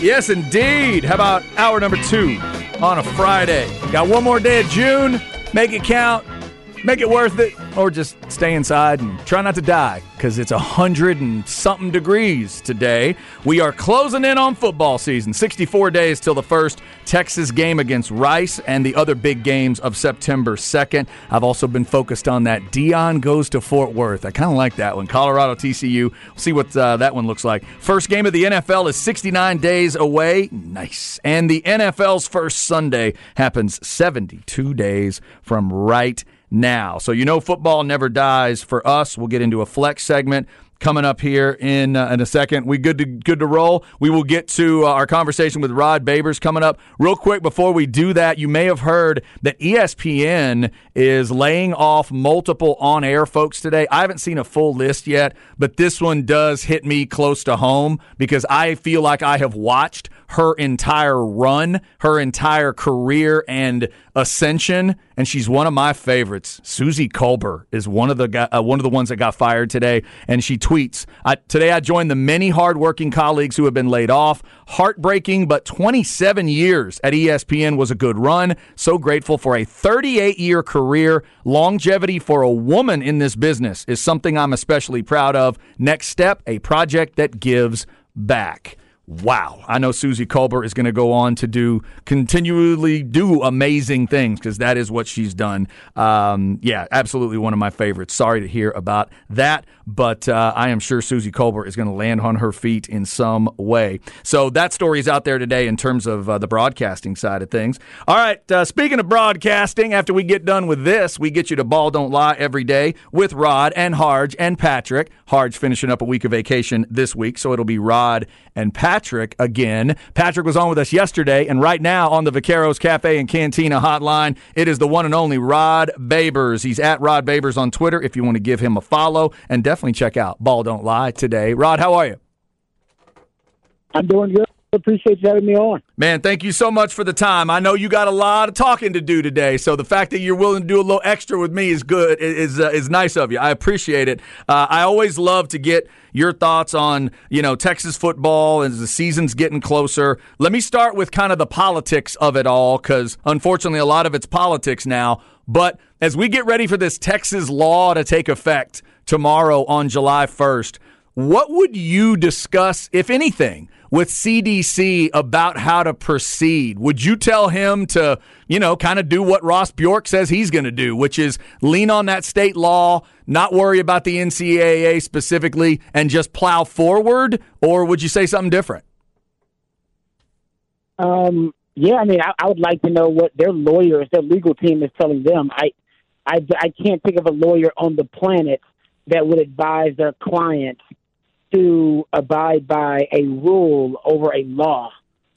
Yes, indeed. How about hour number two on a Friday? Got one more day of June. Make it count. Make it worth it. Or just stay inside and try not to die because it's a hundred and something degrees today. We are closing in on football season. 64 days till the first Texas game against Rice and the other big games of September 2nd. I've also been focused on that. Deion goes to Fort Worth. I kind of like that one. Colorado TCU. We'll see what uh, that one looks like. First game of the NFL is 69 days away. Nice. And the NFL's first Sunday happens 72 days from right now. So you know football never dies for us. We'll get into a flex segment coming up here in uh, in a second. We good to good to roll. We will get to uh, our conversation with Rod Babers coming up real quick. Before we do that, you may have heard that ESPN is laying off multiple on air folks today. I haven't seen a full list yet, but this one does hit me close to home because I feel like I have watched her entire run, her entire career and ascension, and she's one of my favorites. Suzy Kolber is one of the uh, one of the ones that got fired today, and she tweets I, today. I joined the many hardworking colleagues who have been laid off. Heartbreaking, but 27 years at ESPN was a good run. So grateful for a 38 year career. Longevity for a woman in this business is something I'm especially proud of. Next step, a project that gives back wow, I know Suzy Kolber is going to go on to do continually do amazing things because that is what she's done. Um, yeah, absolutely one of my favorites. Sorry to hear about that, but uh, I am sure Suzy Kolber is going to land on her feet in some way. So that story is out there today in terms of uh, the broadcasting side of things. All right, uh, speaking of broadcasting, after we get done with this, we get you to Ball Don't Lie every day with Rod and Harge and Patrick. Harge finishing up a week of vacation this week, so it'll be Rod and Patrick again. Patrick was on with us yesterday, and right now on the Vaqueros Cafe and Cantina hotline, it is the one and only Rod Babers. He's at Rod Babers on Twitter if you want to give him a follow, and definitely check out Ball Don't Lie today. Rod, how are you? I'm doing good. Appreciate you having me on. Man, thank you so much for the time. I know you got a lot of talking to do today, so the fact that you're willing to do a little extra with me is good. is uh, is nice of you. I appreciate it. Uh, I always love to get your thoughts on you know Texas football as the season's getting closer. Let me start with kind of the politics of it all, because unfortunately, a lot of it's politics now. But as we get ready for this Texas law to take effect tomorrow on July 1st, what would you discuss, if anything? With CDC about how to proceed? Would you tell him to, you know, kind of do what Ross Bjork says he's going to do, which is lean on that state law, not worry about the NCAA specifically, and just plow forward? Or would you say something different? Um, yeah, I mean, I, I would like to know what their lawyers, their legal team is telling them. I, I, I can't think of a lawyer on the planet that would advise their client to abide by a rule over a law.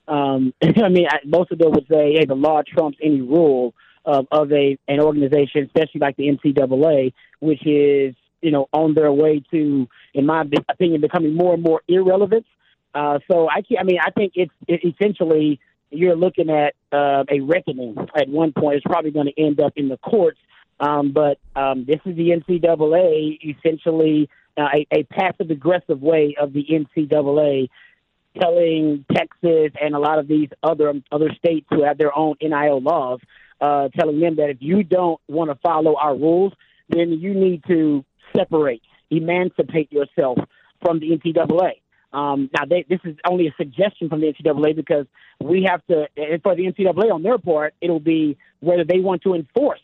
Um, I mean, I, most of them would say, "Hey, the law trumps any rule of, of a an organization, especially like the NCAA, which is you know on their way to, in my opinion, becoming more and more irrelevant." Uh, so I, can't, I mean, I think it's it, essentially you're looking at uh, a reckoning. At one point, it's probably going to end up in the courts. Um, but um, this is the NCAA essentially uh, a, a passive aggressive way of the NCAA telling Texas and a lot of these other other states who have their own NIL laws, uh, telling them that if you don't want to follow our rules, then you need to separate, emancipate yourself from the NCAA. Um, now, they, this is only a suggestion from the NCAA because we have to, and for the NCAA on their part, it'll be whether they want to enforce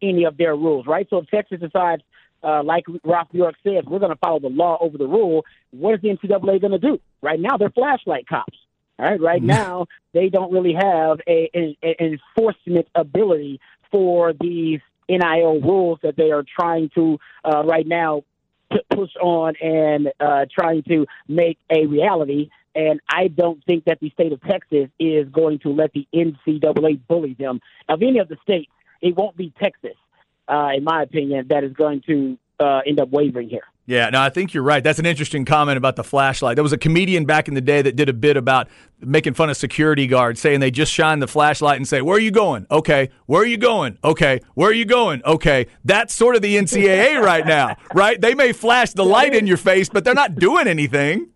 any of their rules, right? So if Texas decides uh, like Ross Bjork says, we're going to follow the law over the rule. What is the NCAA going to do? Right now, they're flashlight cops. All right, right now they don't really have a, a, an enforcement ability for these NIL rules that they are trying to uh, right now push on and uh, trying to make a reality. And I don't think that the state of Texas is going to let the NCAA bully them. Of any of the states, it won't be Texas, uh, in my opinion, that is going to uh, end up wavering here. Yeah, no, I think you're right. That's an interesting comment about the flashlight. There was a comedian back in the day that did a bit about making fun of security guards, saying they just shine the flashlight and say, Where are you going? Okay. Where are you going? Okay. Where are you going? Okay. That's sort of the NCAA right now, right? They may flash the light in your face, but they're not doing anything.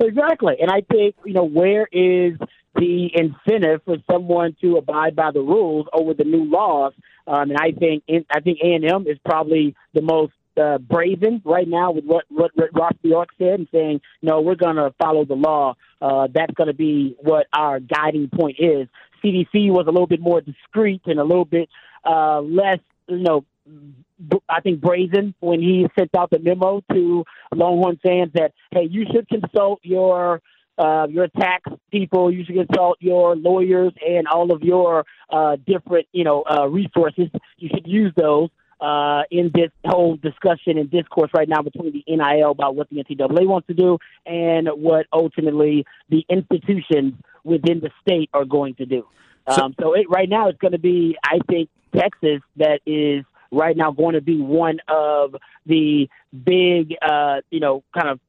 Exactly. And I think, you know, where is the incentive for someone to abide by the rules over the new laws? Um, and I think I think A and M is probably the most uh, brazen right now with what, what, what Ross Bjork said and saying, no, we're going to follow the law. Uh, that's going to be what our guiding point is. CDC was a little bit more discreet and a little bit uh, less, you know, I think brazen when he sent out the memo to Longhorn fans that hey, you should consult your uh, your tax people, you should consult your lawyers and all of your uh, different you know uh, resources. You should use those uh, in this whole discussion and discourse right now between the NIL about what the NCAA wants to do and what ultimately the institutions within the state are going to do. Um, so, so it, right now it's going to be, I think, Texas that is right now going to be one of the big, uh, you know, kind of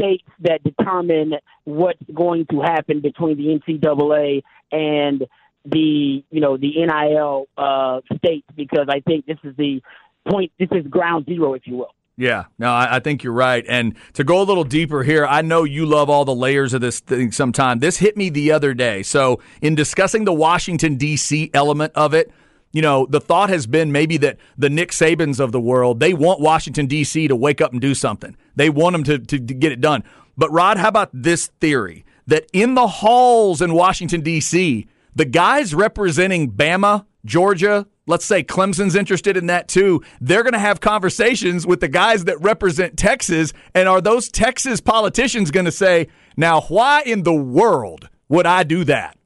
states that determine what's going to happen between the NCAA and the you know the NIL uh, states because I think this is the point. This is ground zero, if you will. Yeah, no, I, I, think you're right. And to go a little deeper here, I know you love all the layers of this thing sometime. This hit me the other day. So, in discussing the Washington, D.C. element of it, you know, the thought has been maybe that the Nick Sabans of the world, they want Washington, D.C. to wake up and do something. They want them to, to, to get it done. But, Rod, how about this theory that in the halls in Washington, D.C., the guys representing Bama, Georgia, let's say Clemson's interested in that too. They're going to have conversations with the guys that represent Texas. And are those Texas politicians going to say, now, why in the world would I do that?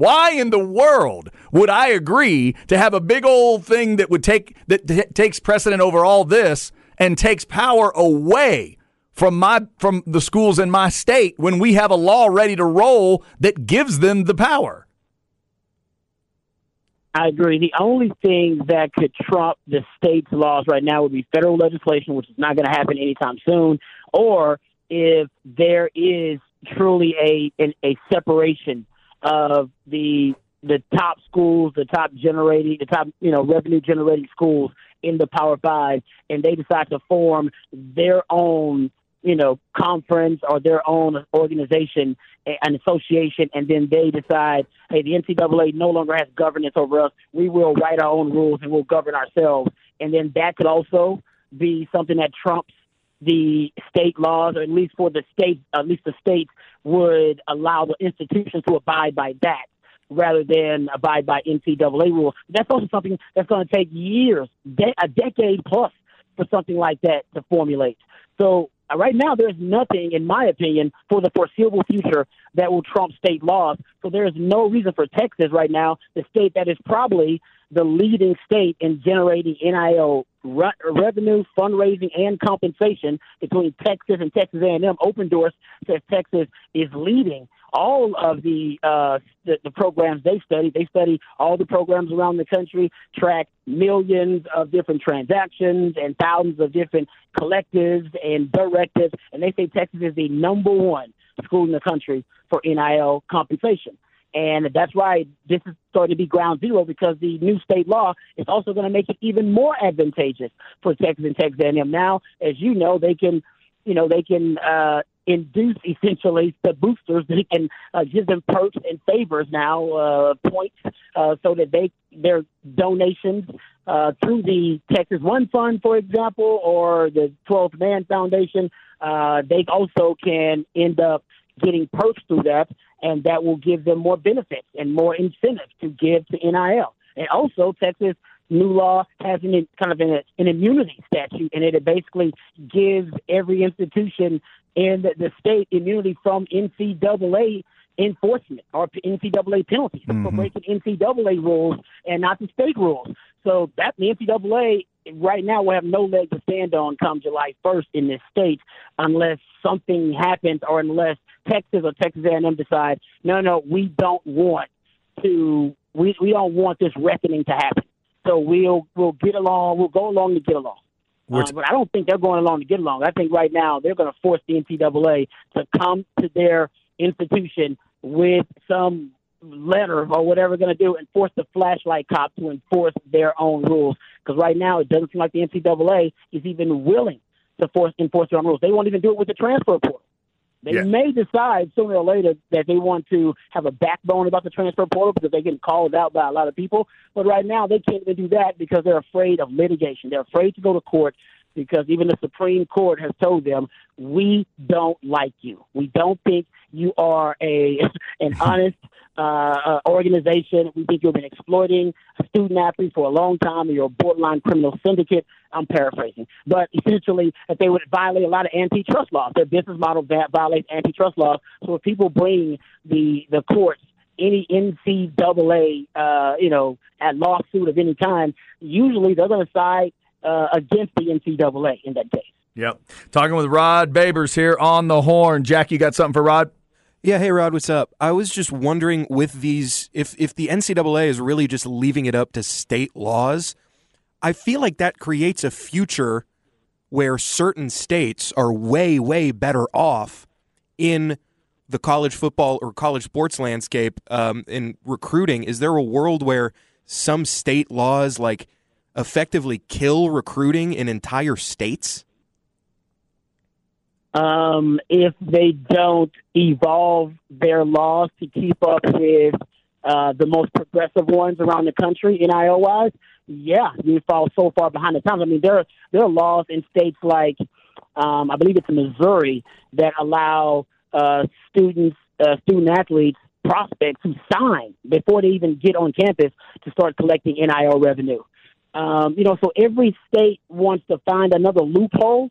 Why in the world would I agree to have a big old thing that would take that t- takes precedent over all this and takes power away from my from the schools in my state when we have a law ready to roll that gives them the power? I agree. The only thing that could trump the state's laws right now would be federal legislation, which is not going to happen anytime soon, or if there is truly a an, a separation of the the top schools, the top generating, the top you know revenue generating schools in the Power Five, and they decide to form their own you know, conference or their own organization, an association, and then they decide, hey, the NCAA no longer has governance over us. We will write our own rules and we'll govern ourselves. And then that could also be something that trumps the state laws, or at least for the state, at least the states would allow the institutions to abide by that rather than abide by NCAA rules. That's also something that's going to take years, de- a decade plus for something like that to formulate. So uh, right now, there's nothing, in my opinion, for the foreseeable future that will trump state laws. So there is no reason for Texas right now, the state that is probably the leading state in generating NIL re- revenue, fundraising, and compensation between Texas and Texas A&M. Opendorse says Texas is leading all of the, uh, the the programs they study. They study all the programs around the country, track millions of different transactions and thousands of different collectives and directives, and they say Texas is the number one school in the country for NIL compensation. And that's why this is going to be ground zero because the new state law is also going to make it even more advantageous for Texas and Texas A&M. Now, as you know, they can, you know, they can uh, induce essentially the boosters they can uh, give them perks and favors now uh, points uh, so that they their donations uh, through the Texas One Fund, for example, or the 12th Man Foundation, uh, they also can end up getting perks through that, and that will give them more benefits and more incentive to give to NIL. And also, Texas new law has an kind of an, an immunity statute, and it basically gives every institution in the, the state immunity from NCAA enforcement or NCAA penalties mm-hmm. for breaking NCAA rules and not the state rules. So that the NCAA right now will have no leg to stand on come July 1st in this state unless something happens or unless Texas or Texas A&M decide, no, no, we don't want to, we, we don't want this reckoning to happen. So we'll we'll get along. We'll go along to get along. Uh, but I don't think they're going along to get along. I think right now they're going to force the NCAA to come to their institution with some letter or whatever they're going to do and force the flashlight cop to enforce their own rules. Because right now it doesn't seem like the NCAA is even willing to force enforce their own rules. They won't even do it with the transfer portal. They yeah. may decide sooner or later that they want to have a backbone about the transfer portal because they get called out by a lot of people. But right now, they can't even do that because they're afraid of litigation. They're afraid to go to court because even the Supreme Court has told them we don't like you. We don't think you are a an honest uh, uh, organization. We think you've been exploiting student athletes for a long time, and you're a borderline criminal syndicate. I'm paraphrasing, but essentially, that they would violate a lot of antitrust laws. Their business model violates antitrust laws. So if people bring the the courts any NCAA, uh, you know, at lawsuit of any kind, usually they're going to side uh, against the NCAA in that case. Yep. Talking with Rod Babers here on the horn. Jack, you got something for Rod? Yeah, hey Rod, what's up? I was just wondering with these if if the NCAA is really just leaving it up to state laws, I feel like that creates a future where certain states are way way better off in the college football or college sports landscape um, in recruiting. Is there a world where some state laws like effectively kill recruiting in entire states? um, if they don't evolve their laws to keep up with uh, the most progressive ones around the country, NIL wise, yeah, you fall so far behind the times. I mean, there are, there are laws in states like um, I believe it's Missouri that allow uh, students, uh, student athletes, prospects who sign before they even get on campus to start collecting NIL revenue. Um, you know, so every state wants to find another loophole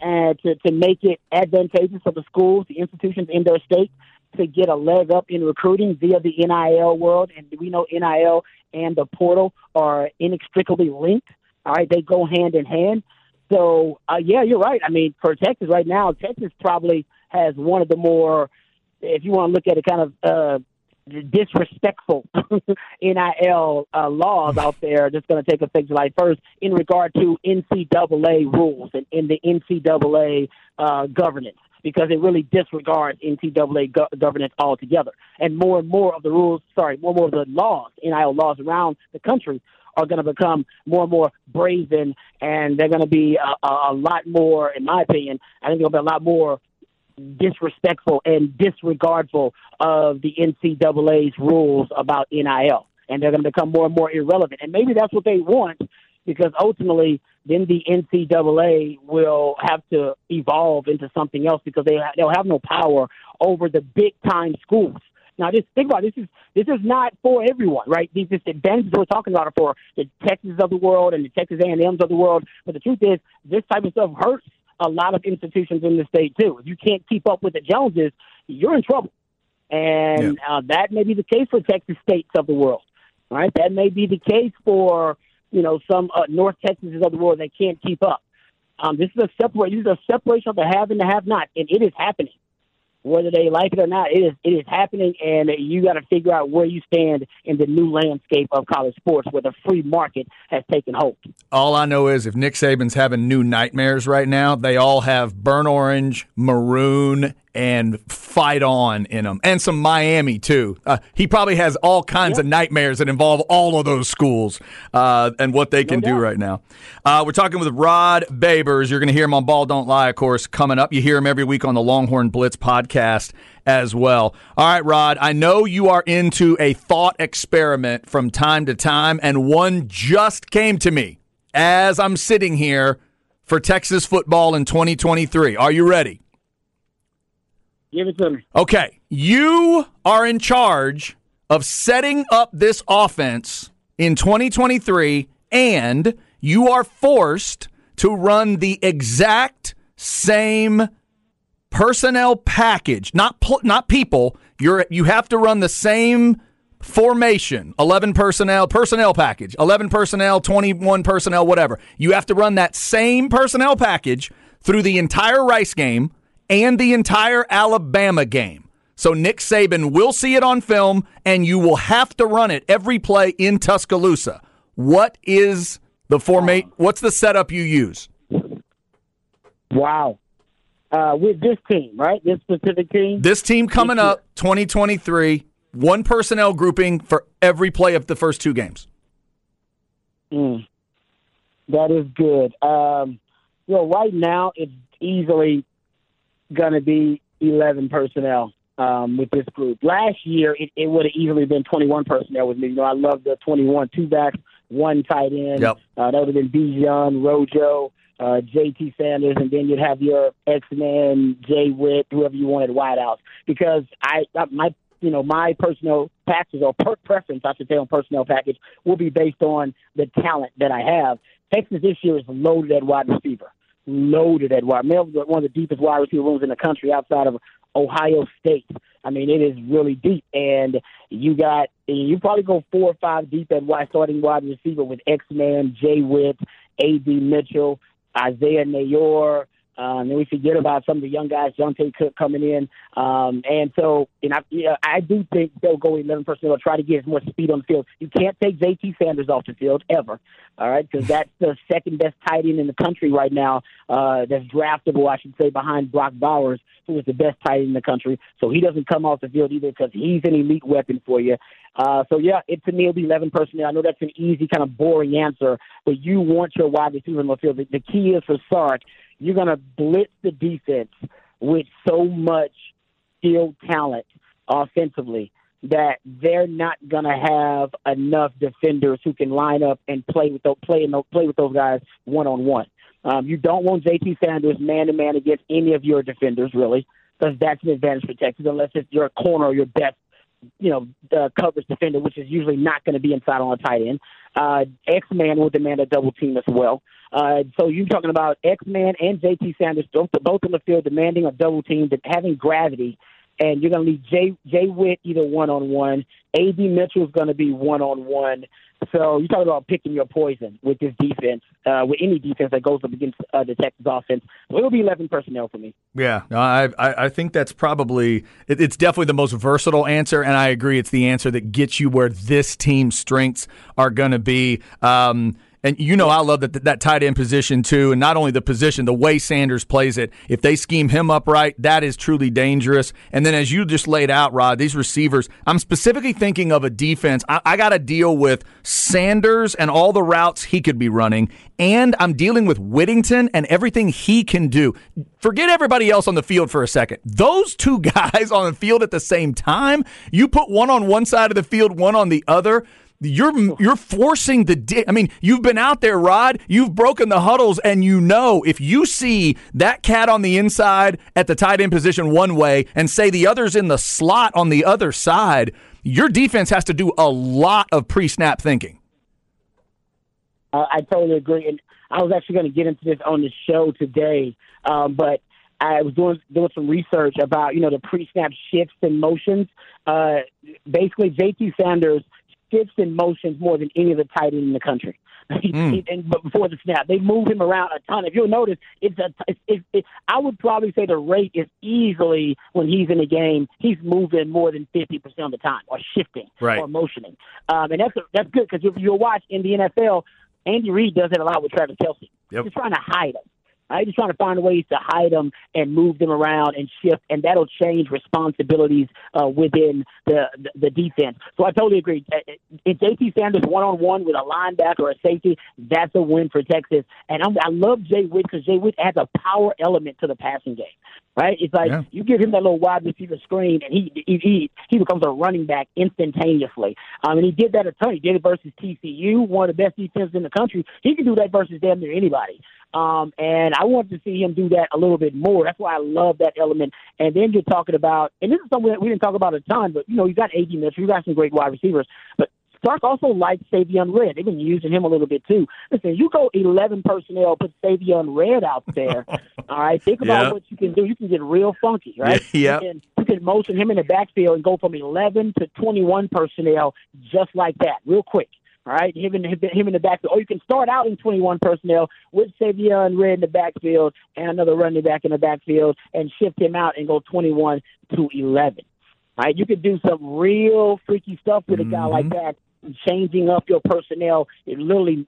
and to, to make it advantageous for the schools, the institutions in their state to get a leg up in recruiting via the NIL world. And we know NIL and the portal are inextricably linked. All right, they go hand in hand. So, uh, yeah, you're right. I mean, for Texas right now, Texas probably has one of the more, if you want to look at it kind of uh, disrespectful NIL uh, laws out there that's going to take effect July 1st in regard to NCAA rules and in the NCAA uh, governance because it really disregards NCAA go- governance altogether. And more and more of the rules, sorry, more and more of the laws, NIL laws around the country are going to become more and more brazen, and they're going to be a, a, lot more, in my opinion, I think there'll be a lot more disrespectful and disregardful of the NCAA's rules about NIL. And they're going to become more and more irrelevant. And maybe that's what they want because ultimately then the NCAA will have to evolve into something else because they they'll have no power over the big time schools. Now, just think about it. this is this is not for everyone, right? These this advantages we're talking about are for the Texas of the world and the Texas A&Ms of the world. But the truth is, this type of stuff hurts a lot of institutions in the state too. If you can't keep up with the Joneses, you're in trouble, and yeah. uh, that may be the case for Texas states of the world. Right? That may be the case for you know some uh, North Texas of the world that can't keep up. Um, this is a separate. This is a separation of the have and the have not, and it is happening whether they like it or not, it is it is happening, and you got to figure out where you stand in the new landscape of college sports, where the free market has taken hold. All I know is if Nick Saban's having new nightmares right now, they all have burnt orange, maroon, and fight on in them, and some Miami too. Uh, he probably has all kinds yep. of nightmares that involve all of those schools uh, and what they can no do right now. Uh, we're talking with Rod Babers. You're going to hear him on Ball Don't Lie, of course, coming up. You hear him every week on the Longhorn Blitz podcast as well. All right, Rod, I know you are into a thought experiment from time to time, and one just came to me as I'm sitting here for Texas football in 2023. Are you ready? Give it to me. Okay. You are in charge of setting up this offense in 2023 and you are forced to run the exact same personnel package, not pl- not people. You're you have to run the same formation 11 personnel personnel package 11 personnel 21 personnel whatever you have to run that same personnel package through the entire rice game and the entire alabama game so nick saban will see it on film and you will have to run it every play in tuscaloosa what is the formate what's the setup you use Wow. Uh, with this team, right? This specific team. this team coming up 2023 one personnel grouping for every play of the first two games Mm. That is good. Um, you know, right now it's easily going to be 11 personnel um, with this group. Last year it, it would have easily been 21 personnel with me. You know, I love the 21 two backs, one tight end. Yep. Uh, that would have been Bijan, Rojo, uh, JT Sanders, and then you'd have your X Men, Jay Witt, whoever you wanted wideouts. Because I, I my you know, my personal packages or per preference, I should say, on personnel package will be based on the talent that I have. Texas this year is loaded at wide receiver, loaded at wide. Mel's one of the deepest wide receiver rooms in the country outside of Ohio State. I mean, it is really deep, and you got you probably go four or five deep at wide starting wide receiver with X Man, Jay Witt, A. D. Mitchell, Isaiah Neyor. Um, and we forget about some of the young guys, Johntay Cook coming in. Um, and so, and I, yeah, I do think they'll go 11 personnel try to get more speed on the field. You can't take JT Sanders off the field ever, all right, because that's the second best tight end in the country right now. Uh, that's draftable, I should say, behind Brock Bowers, who is the best tight end in the country. So he doesn't come off the field either because he's an elite weapon for you. Uh, so yeah, it to me it'll be 11 personnel. I know that's an easy kind of boring answer, but you want your wide receiver on the field. The, the key is for Sark you're going to blitz the defense with so much skilled talent offensively that they're not going to have enough defenders who can line up and play with those, play, those, play with those guys one on one. You don't want JT Sanders man to man against any of your defenders, really, because that's an advantage for Texas, unless it's your corner or your best you know, the coverage defender, which is usually not going to be inside on a tight end. Uh, X Man will demand a double team as well. Uh, so you're talking about X Man and JT Sanders, both, both on the field demanding a double team, having gravity. And you're going to leave Jay, Jay Witt either one on one. A.D. is going to be one on one. So you're talking about picking your poison with this defense, uh, with any defense that goes up against uh, the Texas offense. It'll be 11 personnel for me. Yeah, I, I think that's probably it, it's definitely the most versatile answer, and I agree it's the answer that gets you where this team's strengths are going to be. Um, and you know, I love that that tight end position too, and not only the position, the way Sanders plays it. If they scheme him up right, that is truly dangerous. And then, as you just laid out, Rod, these receivers. I'm specifically thinking of a defense. I, I got to deal with Sanders and all the routes he could be running, and I'm dealing with Whittington and everything he can do. Forget everybody else on the field for a second. Those two guys on the field at the same time, you put one on one side of the field, one on the other you're you're forcing the di- I mean, you've been out there, Rod. You've broken the huddles, and you know if you see that cat on the inside at the tight end position one way, and say the other's in the slot on the other side, your defense has to do a lot of pre-snap thinking. Uh, I totally agree, and I was actually going to get into this on the show today, um, but I was doing doing some research about you know the pre-snap shifts and motions. Uh, basically, JT Sanders shifts and motions more than any of the tight ends in the country. Mm. and but before the snap, they move him around a ton. If you'll notice, it's a. It's, it's, it, I would probably say the rate is easily when he's in the game, he's moving more than fifty percent of the time, or shifting, right. or motioning. Um, and that's that's good because if you'll watch in the NFL, Andy Reid does it a lot with Travis Kelce. Yep. He's trying to hide him. Right? He's trying to find ways to hide them and move them around and shift, and that'll change responsibilities uh, within the, the the defense. So I totally agree. If JT Sanders one on one with a linebacker or a safety, that's a win for Texas. And I'm, I love Jay Witt because Jay Witt adds a power element to the passing game. Right? It's like Yeah. you give him that little wide receiver screen, and he he he, he becomes a running back instantaneously. Um, and he did that a ton. He did it versus TCU, one of the best defenses in the country. He can do that versus damn near anybody. Um, and I want to see him do that a little bit more. That's why I love that element. And then you're talking about, and this is something that we didn't talk about a ton, but you know, you got AD Mitchell, you got some great wide receivers, but Sark also likes Savion Red. They've been using him a little bit too. Listen, you go 11 personnel, put Savion Red out there. all right, think about what you can do. You can get real funky, right? You can, you can motion him in the backfield and go from 11 to 21 personnel just like that, real quick. All right, him in, him in the backfield. Or you can start out in 21 personnel with Savion Red in the backfield and another running back in the backfield and shift him out and go 21 to 11. All right, you could do some real freaky stuff with a guy like that, changing up your personnel literally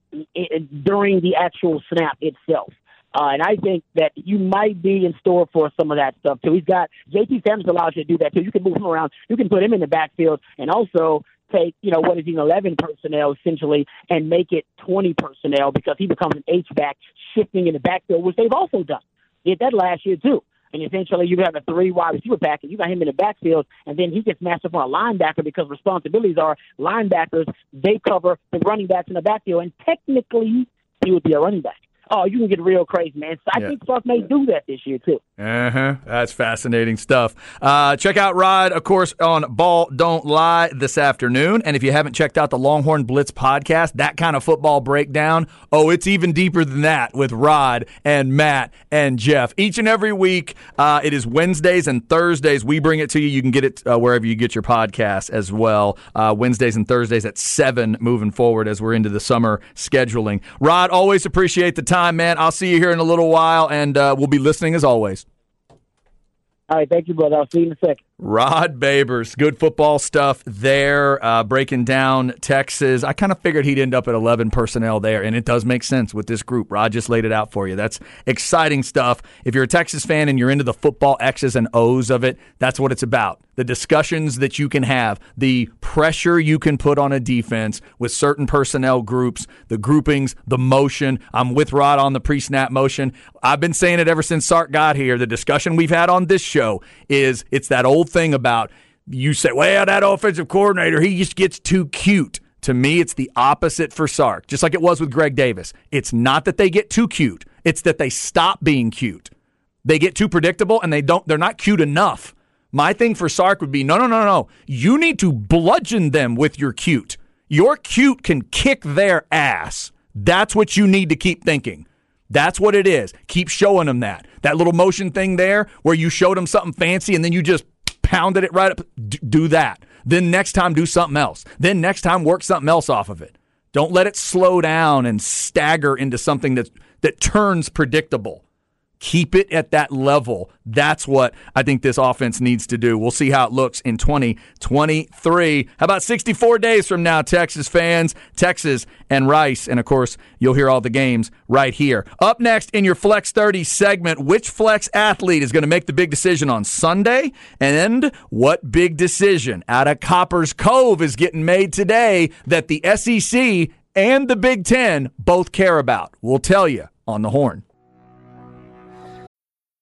during the actual snap itself. Uh, and I think that you might be in store for some of that stuff too. He's got JT Sanders allows you to do that too. You can move him around. You can put him in the backfield and also take, you know, what is he, 11 personnel essentially and make it 20 personnel because he becomes an H back shifting in the backfield, which they've also done. Did that last year too. And essentially, you have a three wide receiver back, and you got him in the backfield, and then he gets matched up on a linebacker because responsibilities are linebackers. They cover the running backs in the backfield, and technically, he would be a running back. Oh, you can get real crazy, man. So I Yeah. think Sark may do that this year too. Uh huh. That's fascinating stuff. Uh, check out Rod, of course, on Ball Don't Lie this afternoon. And if you haven't checked out the Longhorn Blitz podcast, that kind of football breakdown, oh, it's even deeper than that with Rod and Matt and Jeff. Each and every week, uh, it is Wednesdays and Thursdays. We bring it to you. You can get it uh, wherever you get your podcasts as well. Uh, Wednesdays and Thursdays at 7 moving forward as we're into the summer scheduling. Rod, always appreciate the time, man. I'll see you here in a little while, and uh, we'll be listening as always. All right, thank you, brother. I'll see you in a second. Rod Babers, good football stuff there, uh, breaking down Texas. I kind of figured he'd end up at 11 personnel there, and it does make sense with this group. Rod just laid it out for you. That's exciting stuff. If you're a Texas fan and you're into the football X's and O's of it, that's what it's about. The discussions that you can have, the pressure you can put on a defense with certain personnel groups, the groupings, the motion. I'm with Rod on the pre snap motion. I've been saying it ever since Sark got here. The discussion we've had on this show is it's that old thing about you say, well, that offensive coordinator, he just gets too cute. To me, it's the opposite for Sark, just like it was with Greg Davis. It's not that they get too cute, it's that they stop being cute. They get too predictable and they don't they're not cute enough. My thing for Sark would be no, no, no, no. You need to bludgeon them with your cute. Your cute can kick their ass. That's what you need to keep thinking. That's what it is. Keep showing them that. That little motion thing there where you showed them something fancy and then you just pounded it right up. D- do that. Then next time, do something else. Then next time, work something else off of it. Don't let it slow down and stagger into something that, that turns predictable. Keep it at that level. That's what I think this offense needs to do. We'll see how it looks in 2023. How about 64 days from now, Texas fans? Texas and Rice. And of course, you'll hear all the games right here. Up next in your Flex 30 segment, which Flex athlete is going to make the big decision on Sunday? And what big decision out of Copperas Cove is getting made today that the SEC and the Big Ten both care about? We'll tell you on the horn.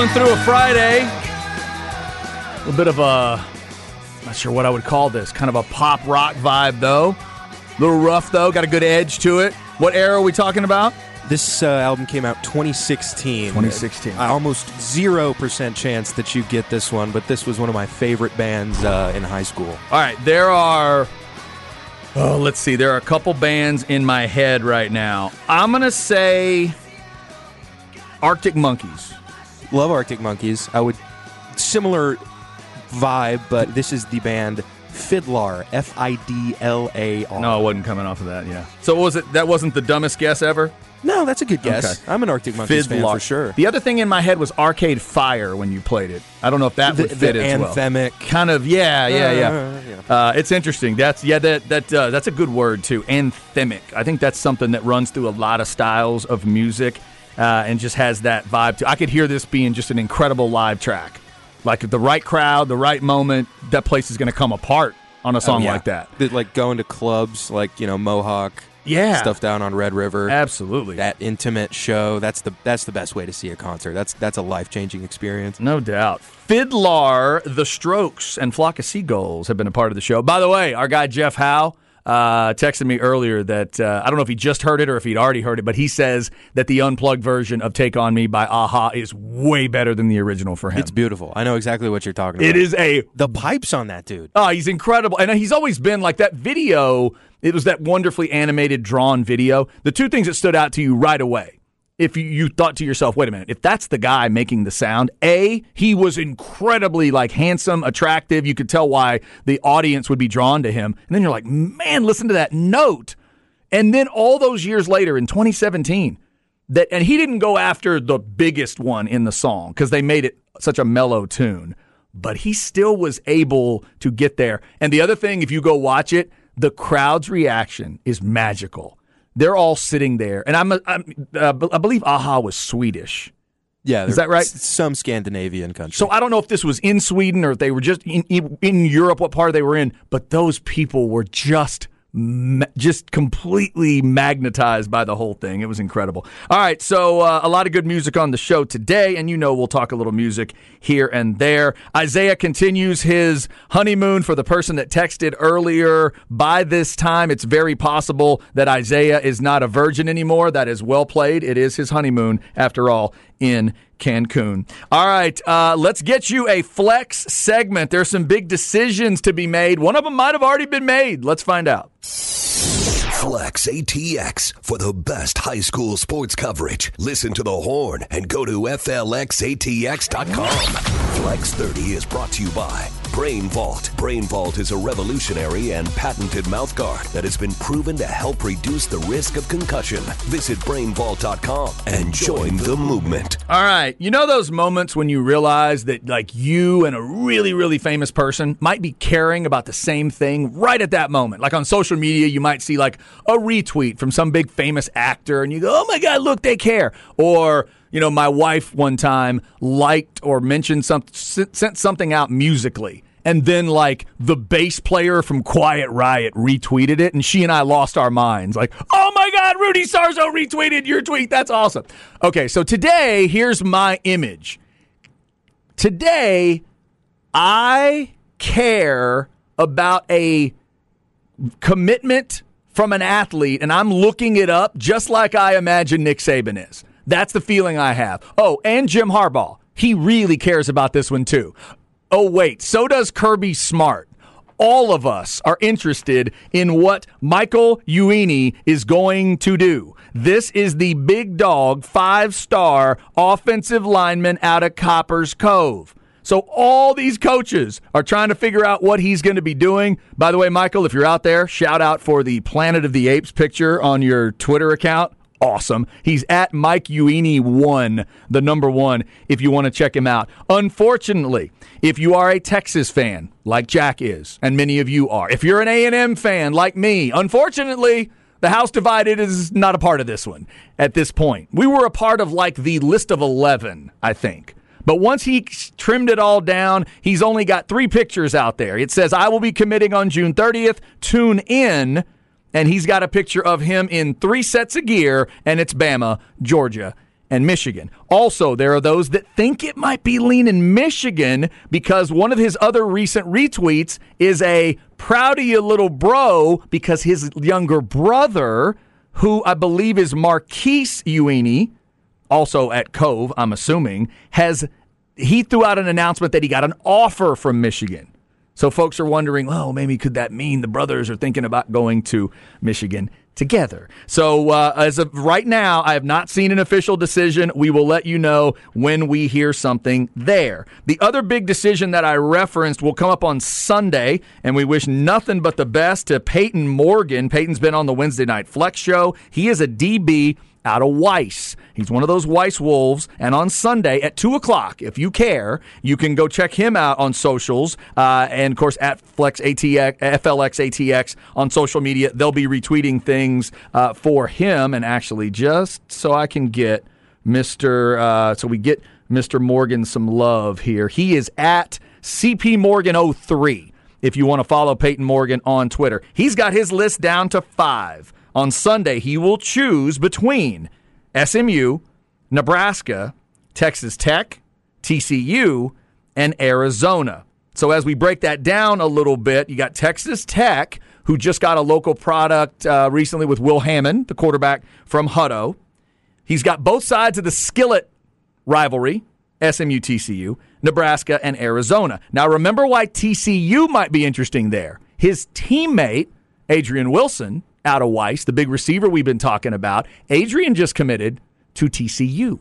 Rolling through a Friday. A little bit of a, not sure what I would call this, kind of a pop rock vibe, though. A little rough, though. Got a good edge to it. What era are we talking about? This uh, album came out 2016. 2016. Uh, almost 0% chance that you get this one, but this was one of my favorite bands uh, in high school. All right. There are, oh, let's see. There are a couple bands in my head right now. I'm going to say Arctic Monkeys. Love Arctic Monkeys. I would similar vibe, but this is the band FIDLAR, F I D L A R. No, it wasn't coming off of that. Yeah. So what was it? That wasn't the dumbest guess ever. No, that's a good guess. Okay. I'm an Arctic Monkeys fan for sure. The other thing in my head was Arcade Fire when you played it. I don't know if that The- would fit the as well. anthemic. Kind of. Yeah. Yeah. Yeah. Uh, yeah. Uh, it's interesting. That's yeah. That that uh, that's a good word too. Anthemic. I think that's something that runs through a lot of styles of music, uh, and just has that vibe. To I could hear this being just an incredible live track. Like the right crowd, the right moment, that place is going to come apart on a song Oh, yeah. like that. The- like going to clubs like, you know, Mohawk. Yeah. Stuff down on Red River. Absolutely. that intimate show. That's the that's the best way to see a concert. That's that's a life changing experience. No doubt. FIDLAR, The Strokes, and Flock of Seagulls have been a part of the show. By the way, our guy Jeff Howe uh, texted me earlier that uh, I don't know if he just heard it or if he'd already heard it, but he says that the unplugged version of Take On Me by a-ha is way better than the original for him. It's beautiful. I know exactly what you're talking about. It is a the pipes on that dude. Oh, he's incredible. And he's always been like that video. It was that wonderfully animated, drawn video. The two things that stood out to you right away, if you, thought to yourself, wait a minute, if that's the guy making the sound, A, he was incredibly like handsome, attractive. You could tell why the audience would be drawn to him. And then you're like, man, listen to that note. And then all those years later in 2017, that and he didn't go after the biggest one in the song because they made it such a mellow tune but he still was able to get there and the other thing if you go watch it the crowd's reaction is magical they're all sitting there and i'm, I'm uh, i believe a-ha was swedish Yeah, Is that right? Some Scandinavian country. so I don't know if this was in Sweden or if they were just in, in, in Europe, what part they were in, but those people were just just completely magnetized by the whole thing. It was incredible. All right, so uh, a lot of good music on the show today, and you know we'll talk a little music here and there. Isaiah continues his honeymoon for the person that texted earlier. By this time, it's very possible that Isaiah is not a virgin anymore. That is well played. It is his honeymoon, after all, in Cancun. All right, uh, let's get you a flex segment. There's some big decisions to be made. One of them might have already been made. Let's find out. Flex ATX for the best high school sports coverage. Listen to the horn and go to FLXATX.com. Flex 30 is brought to you by Brain Vault. Brain Vault is a revolutionary and patented mouthguard that has been proven to help reduce the risk of concussion. Visit brainvault.com and join the movement. All right. You know those moments when you realize that, like, you and a really, really famous person might be caring about the same thing right at that moment? Like on social media, you might see, like, a retweet from some big famous actor, and you go, oh my God, look, they care. Or, you know, my wife one time liked or mentioned something, sent something out musically. And then, like, the bass player from Quiet Riot retweeted it, and she and I lost our minds. Like, oh my God, Rudy Sarzo retweeted your tweet. That's awesome. Okay, so today, here's my image. Today, I care about a commitment from an athlete, and I'm looking it up just like I imagine Nick Saban is. That's the feeling I have. Oh, and Jim Harbaugh. He really cares about this one too. Oh, wait, so does Kirby Smart. All of us are interested in what Michael Uini is going to do. This is the big dog, five star offensive lineman out of Copperas Cove. So all these coaches are trying to figure out what he's going to be doing. By the way, Michael, if you're out there, shout out for the Planet of the Apes picture on your Twitter account. Awesome. He's at Mike Uini one, the number one, if you want to check him out. Unfortunately, if you are a Texas fan, like Jack is, and many of you are, if you're an A&M fan like me, unfortunately, the House Divided is not a part of this one at this point. We were a part of like the list of 11, I think. But once he trimmed it all down, he's only got three pictures out there. It says, I will be committing on June 30th. Tune in. And he's got a picture of him in three sets of gear, and it's Bama, Georgia, and Michigan. Also, there are those that think it might be leaning Michigan because one of his other recent retweets is a proud of you little bro because his younger brother, who I believe is Marquise Uini, also at Cove, I'm assuming, has he threw out an announcement that he got an offer from Michigan. So folks are wondering, oh, maybe could that mean the brothers are thinking about going to Michigan together? So uh, as of right now, I have not seen an official decision. We will let you know when we hear something there. The other big decision that I referenced will come up on Sunday, and we wish nothing but the best to Peyton Morgan. Peyton's been on the Wednesday Night Flex show. He is a DB out of Weiss. He's one of those Weiss Wolves. And on Sunday at 2 o'clock, if you care, you can go check him out on socials. Uh, and of course, at Flex ATX, FLX ATX on social media. They'll be retweeting things uh, for him. And actually, just so I can get Mr. Uh, so we get Mr. Morgan some love here, he is at CP Morgan 03 if you want to follow Peyton Morgan on Twitter. He's got his list down to five. On Sunday, he will choose between SMU, Nebraska, Texas Tech, TCU, and Arizona. So as we break that down a little bit, you got Texas Tech, who just got a local product uh, recently with Will Hammond, the quarterback from Hutto. He's got both sides of the skillet rivalry, SMU TCU, Nebraska, and Arizona. Now, remember why TCU might be interesting there. His teammate, Adrian Wilson, out of Weiss, the big receiver we've been talking about. Adrian just committed to TCU.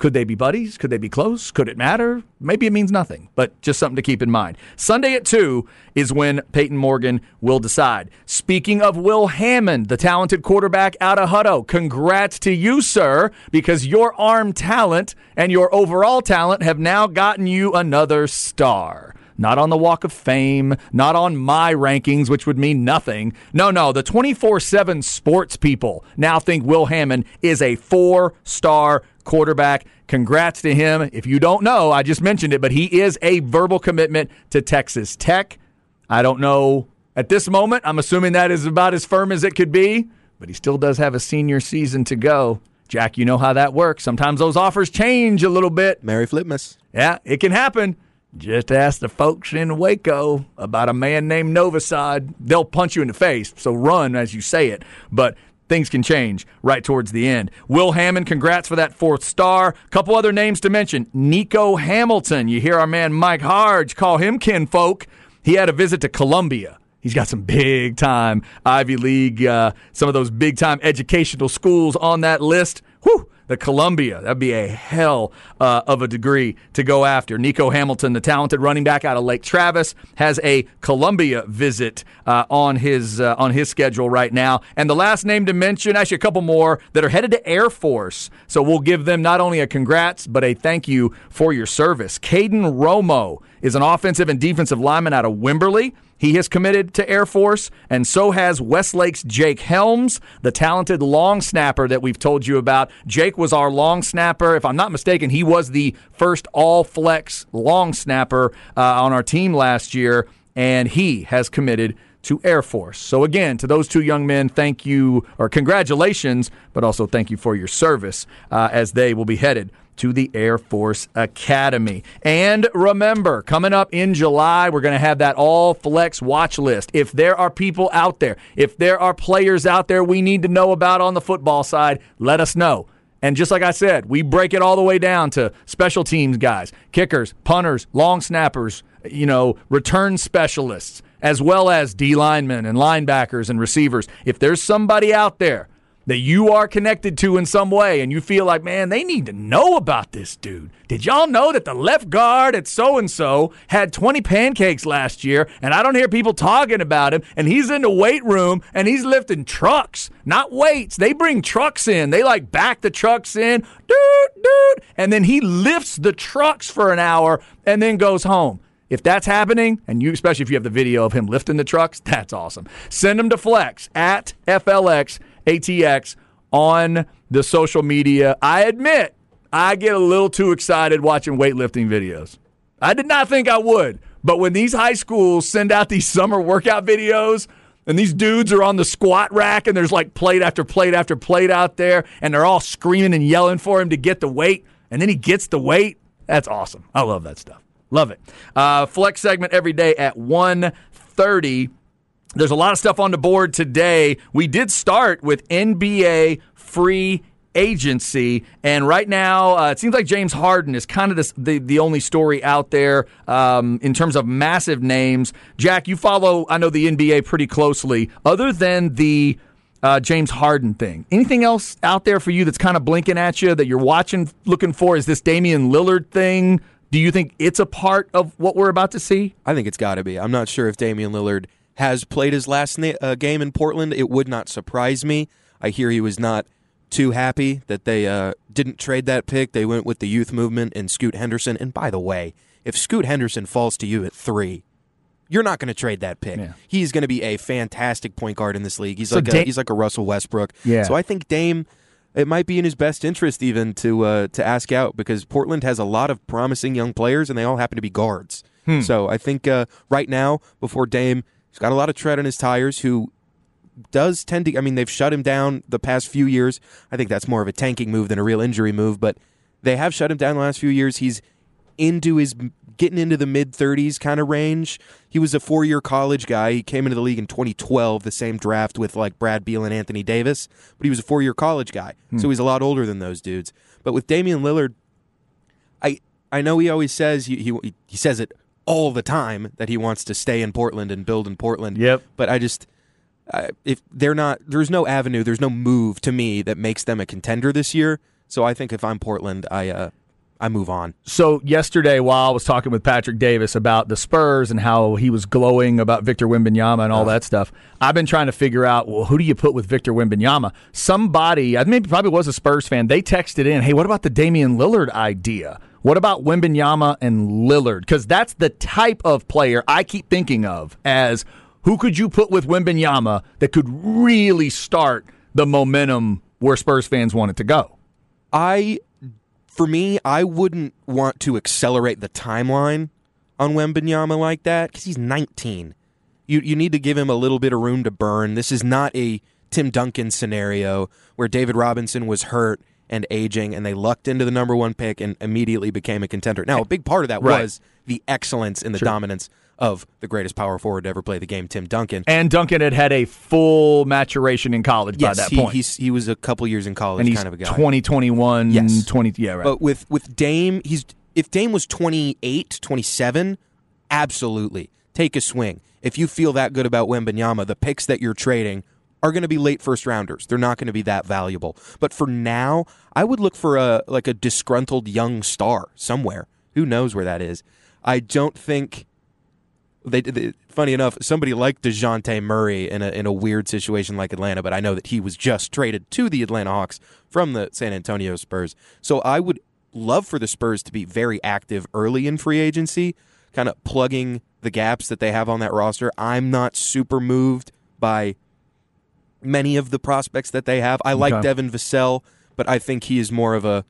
Could they be buddies? Could they be close? Could it matter? Maybe it means nothing, but just something to keep in mind. Sunday at 2 is when Peyton Morgan will decide. Speaking of Will Hammond, the talented quarterback out of Hutto, congrats to you, sir, because your arm talent and your overall talent have now gotten you another star not on the Walk of Fame, not on my rankings, which would mean nothing. No, no, the 24 7 sports people now think Will Hammond is a four star quarterback. Congrats to him. If you don't know, I just mentioned it, but he is a verbal commitment to Texas Tech. I don't know at this moment. I'm assuming that is about as firm as it could be, but he still does have a senior season to go. Jack, you know how that works. Sometimes those offers change a little bit. Merry Flipmas. Yeah, it can happen. Just ask the folks in Waco about a man named Novosad. They'll punch you in the face, so run as you say it. But things can change right towards the end. Will Hammond, congrats for that fourth star. Couple other names to mention. Nico Hamilton. You hear our man Mike Harge call him kinfolk. He had a visit to Columbia. He's got some big time Ivy League, uh, some of those big time educational schools on that list. Whew the Columbia. That'd be a hell uh, of a degree to go after. Nico Hamilton, the talented running back out of Lake Travis, has a Columbia visit uh, on his uh, on his schedule right now. And the last name to mention, actually a couple more that are headed to Air Force. So we'll give them not only a congrats but a thank you for your service. Caden Romo is an offensive and defensive lineman out of Wimberley. He has committed to Air Force, and so has Westlake's Jake Helms, the talented long snapper that we've told you about. Jake was our long snapper. If I'm not mistaken, he was the first all flex long snapper uh, on our team last year, and he has committed to Air Force. So, again, to those two young men, thank you, or congratulations, but also thank you for your service uh, as they will be headed to the Air Force Academy. And remember, coming up in July, we're going to have that all flex watch list. If there are people out there, if there are players out there we need to know about on the football side, let us know. And just like I said, we break it all the way down to special teams guys, kickers, punters, long snappers, you know, return specialists, as well as D linemen and linebackers and receivers. If there's somebody out there that you are connected to in some way and you feel like, man, they need to know about this dude. Did y'all know that the left guard at so and so had 20 pancakes last year and I don't hear people talking about him and he's in the weight room and he's lifting trucks, not weights. They bring trucks in. They like back the trucks in, dude, dude, and then he lifts the trucks for an hour and then goes home. If that's happening, and you especially if you have the video of him lifting the trucks, that's awesome. Send them to Flex at FLX ATX on the social media. I admit, I get a little too excited watching weightlifting videos. I did not think I would, but when these high schools send out these summer workout videos, and these dudes are on the squat rack, and there's like plate after plate after plate out there, and they're all screaming and yelling for him to get the weight, and then he gets the weight. That's awesome. I love that stuff. Love it. Uh, flex segment every day at 1.30 there's a lot of stuff on the board today. We did start with NBA free agency. And right now, uh, it seems like James Harden is kind of the, the only story out there um, in terms of massive names. Jack, you follow, I know the NBA pretty closely. Other than the uh, James Harden thing, anything else out there for you that's kind of blinking at you that you're watching, looking for? Is this Damian Lillard thing? Do you think it's a part of what we're about to see? I think it's got to be. I'm not sure if Damian Lillard has played his last na- uh, game in Portland. It would not surprise me. I hear he was not too happy that they uh, didn't trade that pick. They went with the youth movement and Scoot Henderson. And by the way, if Scoot Henderson falls to you at three, you're not going to trade that pick. Yeah. He's going to be a fantastic point guard in this league. He's So like a, he's like a Russell Westbrook. Yeah. So I think Dame. It might be in his best interest even to uh, to ask out because Portland has a lot of promising young players and they all happen to be guards. Hmm. So I think uh, right now before Dame, he's got a lot of tread on his tires. Who does tend to? I mean, they've shut him down the past few years. I think that's more of a tanking move than a real injury move, but they have shut him down the last few years. He's into his getting into the mid 30s kind of range. He was a four year college guy. He came into the league in 2012, the same draft with like Brad Beal and Anthony Davis, but he was a four year college guy. Hmm. So he's a lot older than those dudes. But with Damian Lillard, I I know he always says he, he he says it all the time that he wants to stay in Portland and build in Portland. Yep. But I just I if they're not there's no avenue, there's no move to me that makes them a contender this year. So I think if I'm Portland, I uh I move on. So yesterday, while I was talking with Patrick Davis about the Spurs and how he was glowing about Victor Wembanyama and all that stuff, I've been trying to figure out, well, who do you put with Victor Wembanyama? Somebody, I maybe probably was a Spurs fan. They texted in, hey, what about the Damian Lillard idea? What about Wembanyama and Lillard? Because that's the type of player I keep thinking of as who could you put with Wembanyama that could really start the momentum where Spurs fans want it to go? I, for me, I wouldn't want to accelerate the timeline on Wembanyama like that because he's 19. You you need to give him a little bit of room to burn. This is not a Tim Duncan scenario where David Robinson was hurt and aging, and they lucked into the number one pick and immediately became a contender. Now, a big part of that Right. was the excellence and the dominance of the greatest power forward to ever play the game, Tim Duncan. And Duncan had had a full maturation in college yes, by that he, point. he was a couple years in college and he's kind of a guy. 2021, Yes. 20, yeah, right. But with with Dame, he's if Dame was 28, 27, absolutely take a swing. If you feel that good about Wembanyama, the picks that you're trading are going to be late first rounders. They're not going to be that valuable. But for now, I would look for a like a disgruntled young star somewhere. Who knows where that is? I don't think they, they funny enough, somebody like DeJounte Murray in a in a weird situation like Atlanta, but I know that he was just traded to the Atlanta Hawks from the San Antonio Spurs. So I would love for the Spurs to be very active early in free agency, kind of plugging the gaps that they have on that roster. I'm not super moved by many of the prospects that they have. I like Okay. Devin Vassell, but I think he is more of a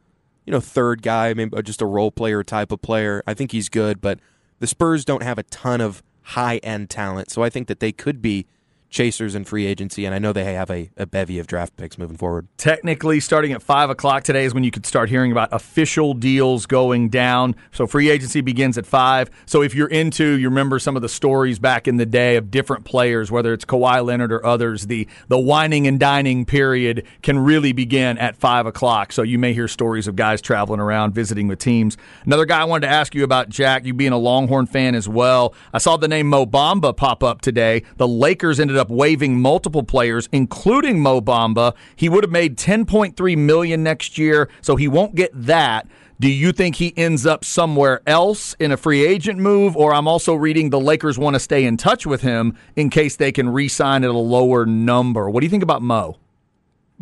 you know third guy, maybe just a role player type of player. I think he's good, but the Spurs don't have a ton of high end talent, so I think that they could be chasers in free agency, and I know they have a, a bevy of draft picks moving forward. Technically, starting at 5 o'clock today is when you could start hearing about official deals going down. So, free agency begins at 5. So, if you're into, you remember some of the stories back in the day of different players, whether it's Kawhi Leonard or others, the, the wining and dining period can really begin at 5 o'clock. So, you may hear stories of guys traveling around visiting with teams. Another guy I wanted to ask you about, Jack, you being a Longhorn fan as well. I saw the name Mo Bamba pop up today. The Lakers ended up waiving multiple players, including Mo Bamba. He would have made 10.3 million next year, so he won't get that. Do you think he ends up somewhere else in a free agent move? Or I'm also reading the Lakers want to stay in touch with him in case they can re sign at a lower number. What do you think about Mo?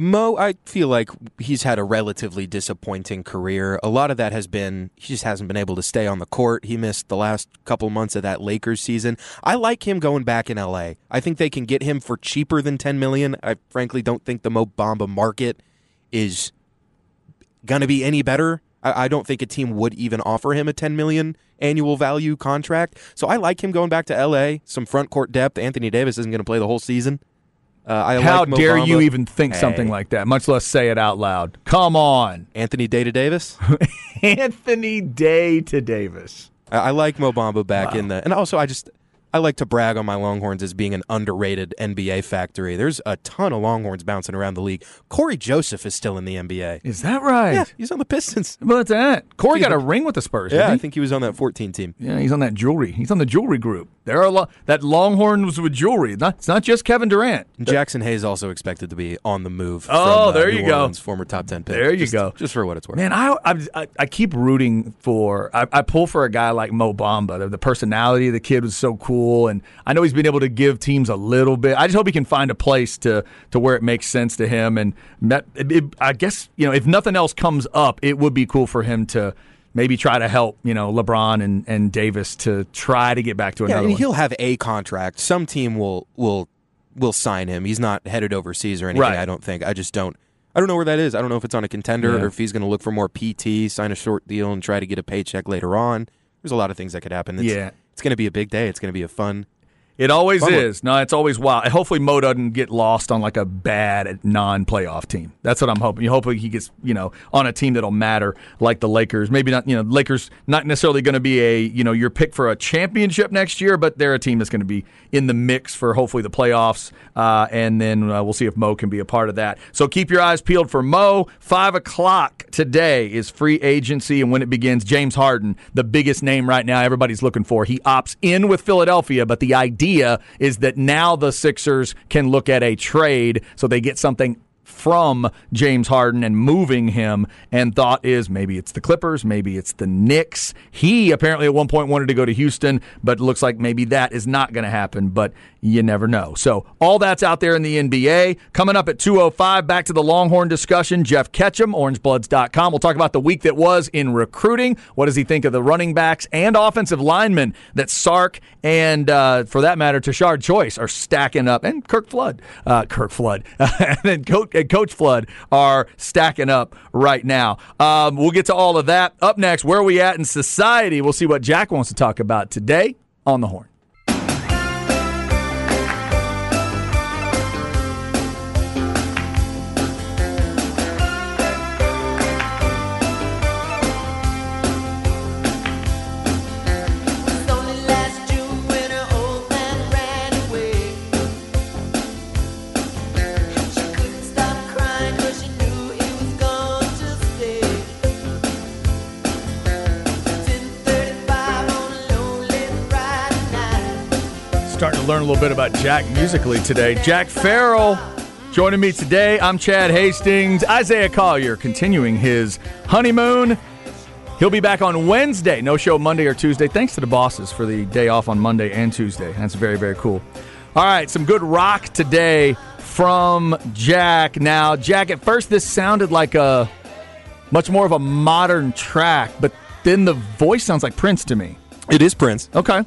Mo, I feel like he's had a relatively disappointing career. A lot of that has been he just hasn't been able to stay on the court. He missed the last couple months of that Lakers season. I like him going back in LA. I think they can get him for cheaper than 10 million. I frankly don't think the Mo Bamba market is going to be any better. I, I don't think a team would even offer him a 10 million annual value contract. So I like him going back to LA. Some front court depth. Anthony Davis isn't going to play the whole season. Uh, I How like dare you even think something like that, much less say it out loud? Come on. Anthony Data Davis. Anthony Day to Davis. I, I like Mo Bamba back in the, and also I just I like to brag on my Longhorns as being an underrated NBA factory. There's a ton of Longhorns bouncing around the league. Cory Joseph is still in the NBA. Is that right? Yeah, he's on the Pistons. Well, that's that. Corey got a ring with the Spurs. Yeah, I think he was on that 14 team. Yeah, he's on that jewelry. He's on the jewelry group. There are a lot that Longhorns with jewelry. Not, it's not just Kevin Durant. Jaxson Hayes also expected to be on the move. Oh, from, uh, there New you go. Orleans, Former top 10 pick. There you Just- go. Just for what it's worth. Man, I, I I keep rooting for. I, I pull for a guy like Mo Bamba. The, the personality of the kid was so cool, and I know he's been able to give teams a little bit. I just hope he can find a place to to where it makes sense to him. And it, I guess you know if nothing else comes up, it would be cool for him to maybe try to help you know LeBron and, and Davis to try to get back to Yeah, another I mean, he'll have a contract. Some team will will will sign him. He's not headed overseas or anything. Right. I don't think. I just don't. I don't know where that is. I don't know if it's on a contender Yeah. or if he's going to look for more PT, sign a short deal, and try to get a paycheck later on. There's a lot of things that could happen. It's, Yeah. It's going to be a big day. It's going to be a fun. It always Fun one. is. No, it's always wild. And Hopefully, Mo doesn't get lost on like a bad non-playoff team. That's what I'm hoping. Hopefully, he gets you know on a team that'll matter, like the Lakers. Maybe not. You know, Lakers not necessarily going to be a you know your pick for a championship next year, but they're a team that's going to be in the mix for hopefully the playoffs. Uh, and then uh, we'll see if Mo can be a part of that. So keep your eyes peeled for Mo. Five o'clock today is free agency, and when it begins, James Harden, the biggest name right now, everybody's looking for. He opts in with Philadelphia, but the idea is that now the Sixers can look at a trade so they get something from James Harden and moving him and thought is maybe it's the Clippers, maybe it's the Knicks. He apparently at one point wanted to go to Houston, but looks like maybe that is not going to happen, but you never know. So all that's out there in the NBA. Coming up at 205, back to the Longhorn discussion. Jeff Ketchum, orangebloods.com. We'll talk about the week that was in recruiting. What does he think of the running backs and offensive linemen that Sark and, uh, for that matter, Tashard Choice are stacking up, and Kirk Flood, uh, Kirk Flood, and then Coach, and Coach Flood are stacking up right now. Um, we'll get to all of that. Up next, where are we at in society? We'll see what Jack wants to talk about today on the horn. Learn a little bit about Jack musically today. Jack Farrell joining me today. I'm Chad Hastings. Isaiah Collier continuing his honeymoon. He'll be back on Wednesday. No show Monday or Tuesday. Thanks to the bosses for the day off on Monday and Tuesday. That's very, very cool. All right, some good rock today from Jack. Now, Jack, at first this sounded like a much more of a modern track, but then the voice sounds like Prince to me. It is Prince. Okay.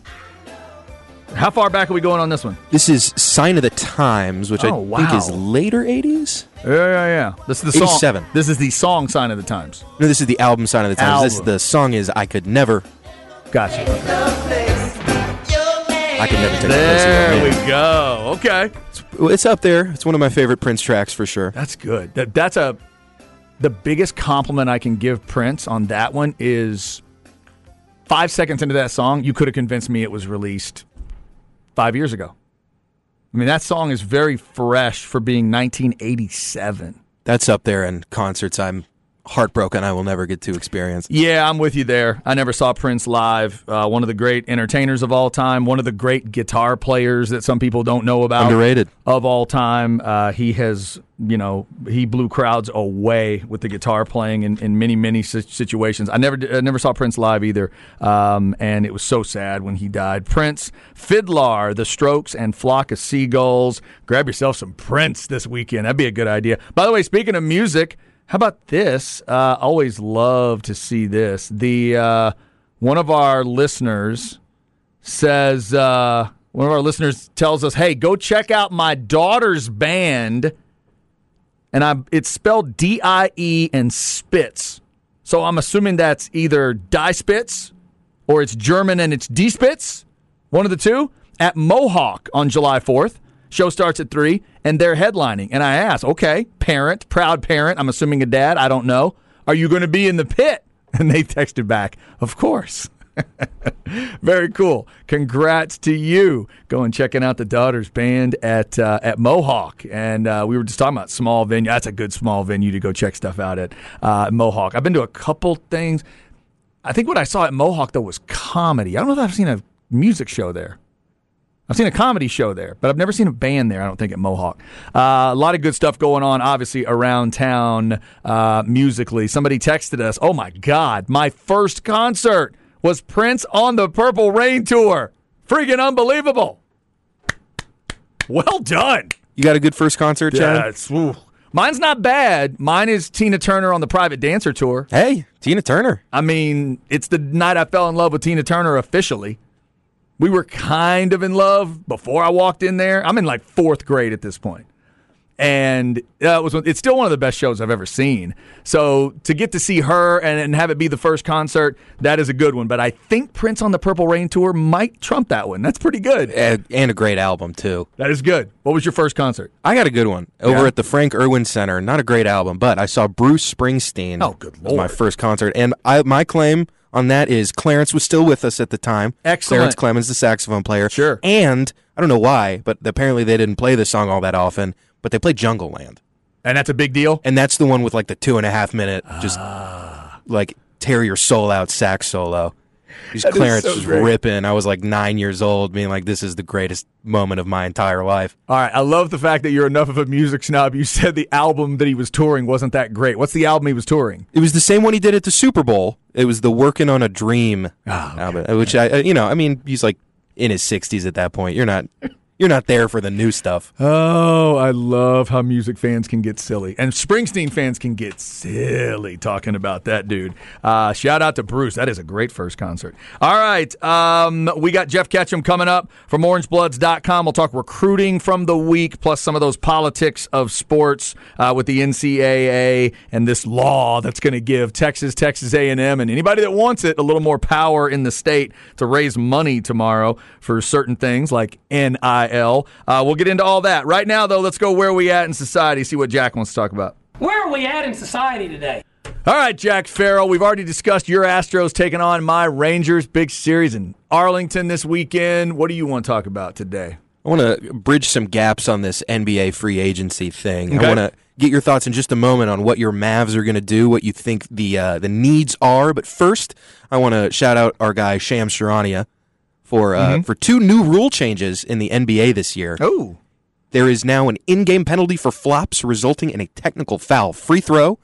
How far back are we going on this one? This is Sign of the Times, which Oh, I think is later 80s. Yeah, yeah, yeah. This is the song. 87. This is the song sign of the times. No, this is the album Sign of the Times. This, Album. the song is I Could Never. Gotcha. I could never take the place There we go. Okay, Well, It's up there. It's one of my favorite Prince tracks for sure. that's good. That that's a the biggest compliment I can give Prince on that one is five seconds into that song, you could have convinced me it was released five years ago. I mean, that song is very fresh for being 1987. That's up there in concerts. I'm heartbroken. I will never get to experience. Yeah, I'm with you there. I never saw Prince live. Uh, one of the great entertainers of all time, one of the great guitar players that some people don't know about. Underrated. Of all time. Uh, he has, you know, he blew crowds away with the guitar playing in, in many, many situations. I never, I never saw Prince live either. Um, and it was so sad when he died. Prince, FIDLAR, The Strokes, and Flock of Seagulls. Grab yourself some Prince this weekend. That'd be a good idea. By the way, speaking of music, how about this? Uh, always love to see this. The uh, one of our listeners says uh, one of our listeners tells us, "Hey, go check out my daughter's band." And I it's spelled D I E and Spitz. So I'm assuming that's either Die Spitz or it's German and it's D Spitz, one of the two, at Mohawk on July 4th. Show starts at 3 and they're headlining. And I ask, "Okay, parent, proud parent, I'm assuming a dad, I don't know. Are you going to be in the pit?" And they texted back, "Of course." Very cool. Congrats to you. Going checking out the Daughters Band at uh, at Mohawk, and uh, we were just talking about small venue. That's a good small venue to go check stuff out at uh, Mohawk. I've been to a couple things. I think what I saw at Mohawk though was comedy. I don't know if I've seen a music show there. I've seen a comedy show there, but I've never seen a band there. I don't think at Mohawk. Uh, a lot of good stuff going on, obviously around town uh, musically. Somebody texted us, "Oh my God, my first concert was Prince on the Purple Rain tour. Freaking unbelievable! Well done." You got a good first concert, Chad? Yeah. Mine's not bad. Mine is Tina Turner on the Private Dancer tour. Hey, Tina Turner. I mean, it's the night I fell in love with Tina Turner officially. We were kind of in love before I walked in there. I'm in like fourth grade at this point. And uh, it was it's still one of the best shows I've ever seen. So to get to see her and, and have it be the first concert, that is a good one. But I think Prince on the Purple Rain tour might trump that one. That's pretty good. And and a great album, too. That is good. What was your first concert? I got a good one over Yeah? at the Frank Erwin Center. Not a great album, but I saw Bruce Springsteen. Oh, good was my first concert, and I, my claim on that is Clarence was still with us at the time. Excellent. Clarence Clemons, the saxophone player. Sure. And I don't know why, but apparently they didn't play this song all that often. But they played Jungleland, And that's a big deal. and that's the one with like the two and a half minute, just ah. like tear your soul out sax solo. Ah. That is Clarence so was great. ripping. I was like nine years old, being like, "This is the greatest moment of my entire life." All right, I love the fact that you're enough of a music snob. You said the album that he was touring wasn't that great. What's the album he was touring? It was the same one he did at the Super Bowl. It was the "Working on a Dream" Ah, album, which I, uh, you know, I mean, he's like in his sixties at that point. You're not, you're not there for the new stuff. Oh, I love how music fans can get silly. And Springsteen fans can get silly talking about that dude. Uh, shout out to Bruce. That is a great first concert. All right. Um, we got Jeff Ketchum coming up from orangebloods.com. We'll talk recruiting from the week, plus some of those politics of sports uh, with the NCAA and this law that's going to give Texas, Texas A&M, and anybody that wants it a little more power in the state to raise money tomorrow for certain things like NIL. Uh, we'll get into all that. Right now, though, let's go where we at in society, see what Jack wants to talk about. Where are we at in society today? All right, Jack Farrell, we've already discussed your Astros taking on my Rangers. Big series in Arlington this weekend. What do you want to talk about today? I want to bridge some gaps on this NBA free agency thing. Okay. I want to get your thoughts in just a moment on what your Mavs are going to do, what you think the uh, the needs are. But first, I want to shout out our guy Shams Charania for uh, for two new rule changes in the NBA this year. Oh, There is now an in-game penalty for flops resulting in a technical foul free throw,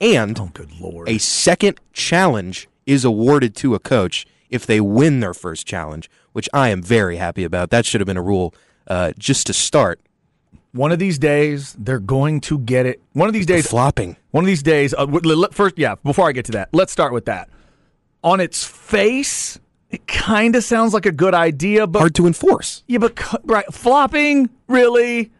and oh good lord. a second challenge is awarded to a coach if they win their first challenge, which I am very happy about. That should have been a rule uh, just to start. One of these days, they're going to get it. One of these days, Flopping. One of these days, uh, w- l- l- first, yeah, before I get to that, let's start with that. On its face, it kind of sounds like a good idea, but Hard to enforce. yeah, but right, flopping really.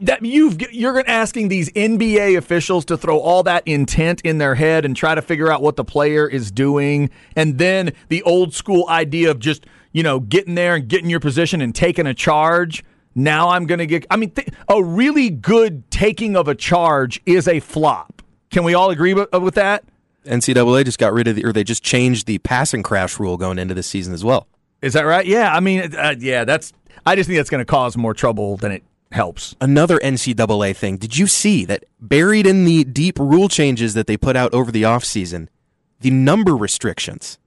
That you've you're asking these NBA officials to throw all that intent in their head and try to figure out what the player is doing, and then the old school idea of just you know getting there and getting your position and taking a charge. Now I'm gonna get. I mean, th- a really good taking of a charge is a flop. Can we all agree with, with that? NCAA just got rid of the, or they just changed the passing crash rule going into this season as well. Is that right? Yeah. I mean, uh, yeah. That's. I just think that's going to cause more trouble than it helps. Another NCAA thing. Did you see that buried in the deep rule changes that they put out over the offseason, the number restrictions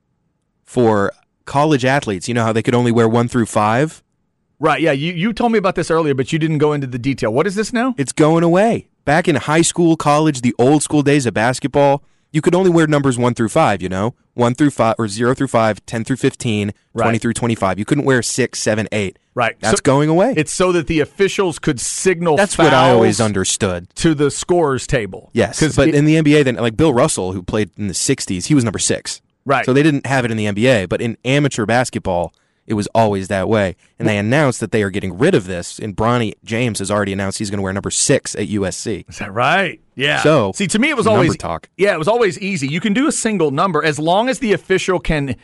for college athletes? You know how they could only wear one through five? Right. Yeah. You, you told me about this earlier, but you didn't go into the detail. What is this now? It's going away. Back in high school, college, the old school days of basketball, you could only wear numbers 1 through 5, you know? 1 through 5 or 0 through 5, 10 through 15, 20 through 25. You couldn't wear 6, 7, 8. Right. That's So- going away. It's so that the officials could signal. That's what I always understood. to the scores table. Yes, but it- in the NBA, then like Bill Russell, who played in the '60s, he was number six. Right. So they didn't have it in the NBA, but in amateur basketball, it was always that way. And they announced that they are getting rid of this. And Bronny James has already announced he's going to wear number six at USC. Is that right? Yeah. So, see, to me, it was always talk. Yeah, it was always easy. You can do a single number as long as the official can,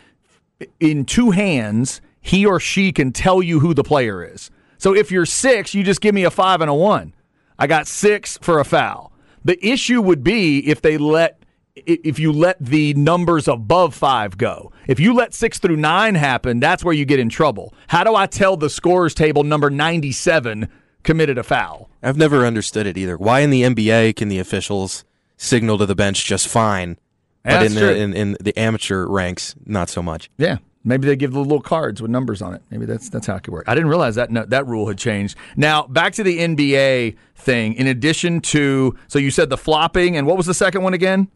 in two hands, he or she can tell you who the player is. So if you're six, you just give me a five and a one. I got six for a foul. The issue would be if they let if you let the numbers above five go. If you let six through nine happen, that's where you get in trouble. How do I tell the scores table number 97 committed a foul? I've never understood it either. Why in the NBA can the officials signal to the bench just fine, but in the in, in the amateur ranks, not so much? Yeah. Maybe they give the little cards with numbers on it. Maybe that's that's how it could work. I didn't realize that no, that rule had changed. Now back to the NBA thing. In addition to, so you said the flopping, and what was the second one again?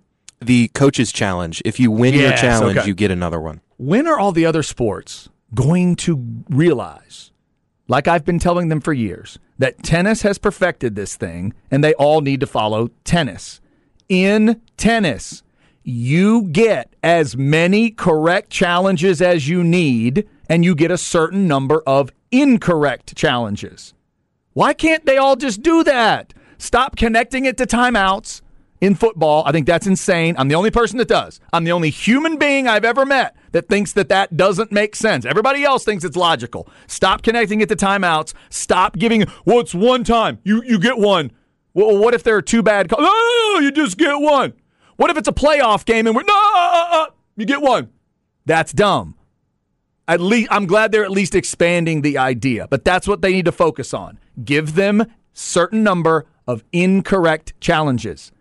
The coaches challenge. If you win your challenge, okay. you get another one. When are all the other sports going to realize, like I've been telling them for years, that tennis has perfected this thing, and they all need to follow tennis. In tennis, you get as many correct challenges as you need, and you get a certain number of incorrect challenges. Why can't they all just do that? Stop connecting it to timeouts in football. I think that's insane. I'm the only person that does. I'm the only human being I've ever met that thinks that that doesn't make sense. Everybody else thinks it's logical. Stop connecting it to timeouts. Stop giving, well, it's one time. You, you get one. Well, what if there are two bad calls? No, you just get one. What if it's a playoff game and we're, no, uh, uh, uh, you get one? That's dumb. At least I'm glad they're at least expanding the idea, but that's what they need to focus on. Give them certain number of incorrect challenges.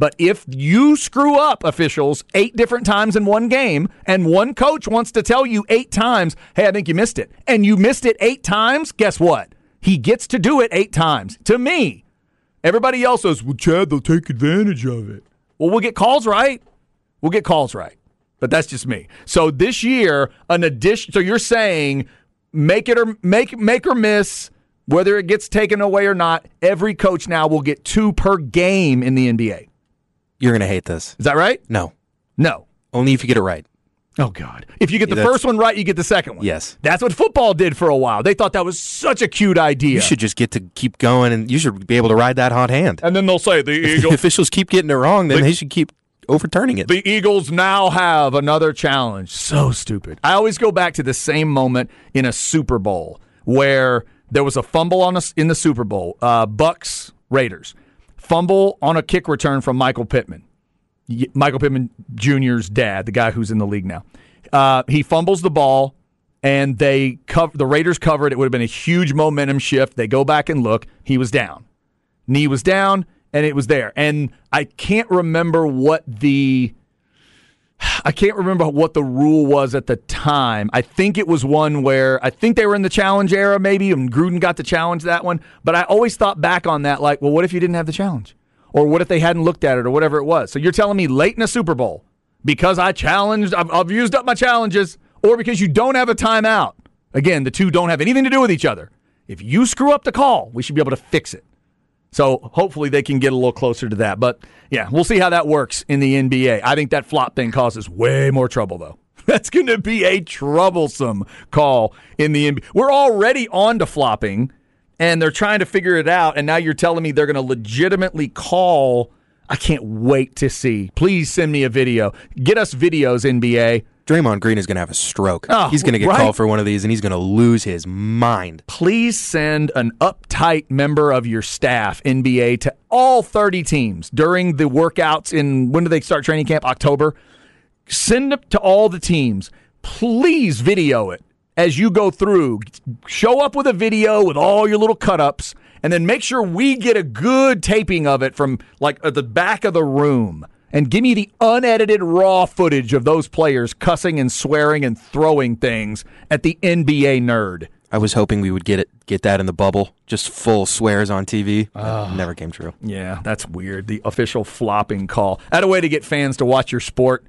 But if you screw up officials eight different times in one game and one coach wants to tell you eight times, "Hey, I think you missed it." And you missed it 8 times, guess what? He gets to do it 8 times. To me, everybody else says, "Well, Chad, they'll take advantage of it." Well, we'll get calls right. We'll get calls right. But that's just me. So this year, an addition. So you're saying make it or make make or miss, whether it gets taken away or not. Every coach now will get two per game in the NBA. You're going to hate this. Is that right? No, No. only if you get it right. Oh God! If you get the That's- first one right, you get the second one. Yes. That's what football did for a while. They thought that was such a cute idea. You should just get to keep going, and you should be able to ride that hot hand. and then they'll say the If the officials keep getting it wrong, then they should keep overturning it. The Eagles now have another challenge. So stupid. I always go back to the same moment in a Super Bowl where there was a fumble on us in the Super Bowl. Uh, Bucks Raiders fumble on a kick return from Michael Pittman. Michael Pittman Jr.'s dad, the guy who's in the league now. Uh, he fumbles the ball, and they cover. The Raiders covered. It would have been a huge momentum shift. They go back and look. He was down. Knee was down, and it was there. And I can't remember what the I can't remember what the rule was at the time. I think it was one where I think they were in the challenge era, maybe, and Gruden got to challenge that one. But I always thought back on that, like, well, what if you didn't have the challenge? Or what if they hadn't looked at it, or whatever it was? So you're telling me late in a Super Bowl, because I challenged, I've, I've used up my challenges, or because you don't have a timeout? Again, the two don't have anything to do with each other. If you screw up the call, we should be able to fix it. So hopefully they can get a little closer to that. But yeah, we'll see how that works in the NBA. I think that flop thing causes way more trouble, though. That's going to be a troublesome call in the NBA. We're already on to flopping, and they're trying to figure it out. And now you're telling me they're going to legitimately call. I can't wait to see. Please send me a video. Get us videos, NBA. Draymond Green is going to have a stroke. Oh, he's going to get right? called for one of these, and he's going to lose his mind. please send an uptight member of your staff, NBA, to all 30 teams during the workouts in when do they start training camp? October. Send it to all the teams. Please video it as you go through. Show up with a video with all your little cut ups, and then make sure we get a good taping of it from like at the back of the room. And give me the unedited raw footage of those players cussing and swearing and throwing things at the NBA nerd. I was hoping we would get it, get that in the bubble, just full swears on TV. That Never came true. Yeah, that's weird. The official flopping call. That a way to get fans to watch your sport.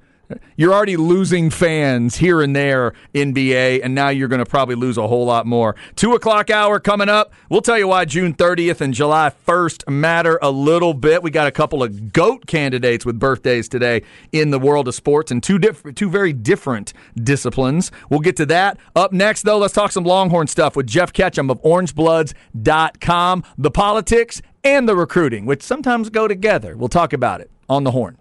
You're already losing fans here and there, NBA, and now you're going to probably lose a whole lot more. Two o'clock hour coming up. We'll tell you why June 30th and July 1st matter a little bit. We got a couple of GOAT candidates with birthdays today in the world of sports and two different, two very different disciplines. We'll get to that. Up next, though, let's talk some Longhorn stuff with Jeff Ketchum of OrangeBloods.com, the politics and the recruiting, which sometimes go together. We'll talk about it on the horn.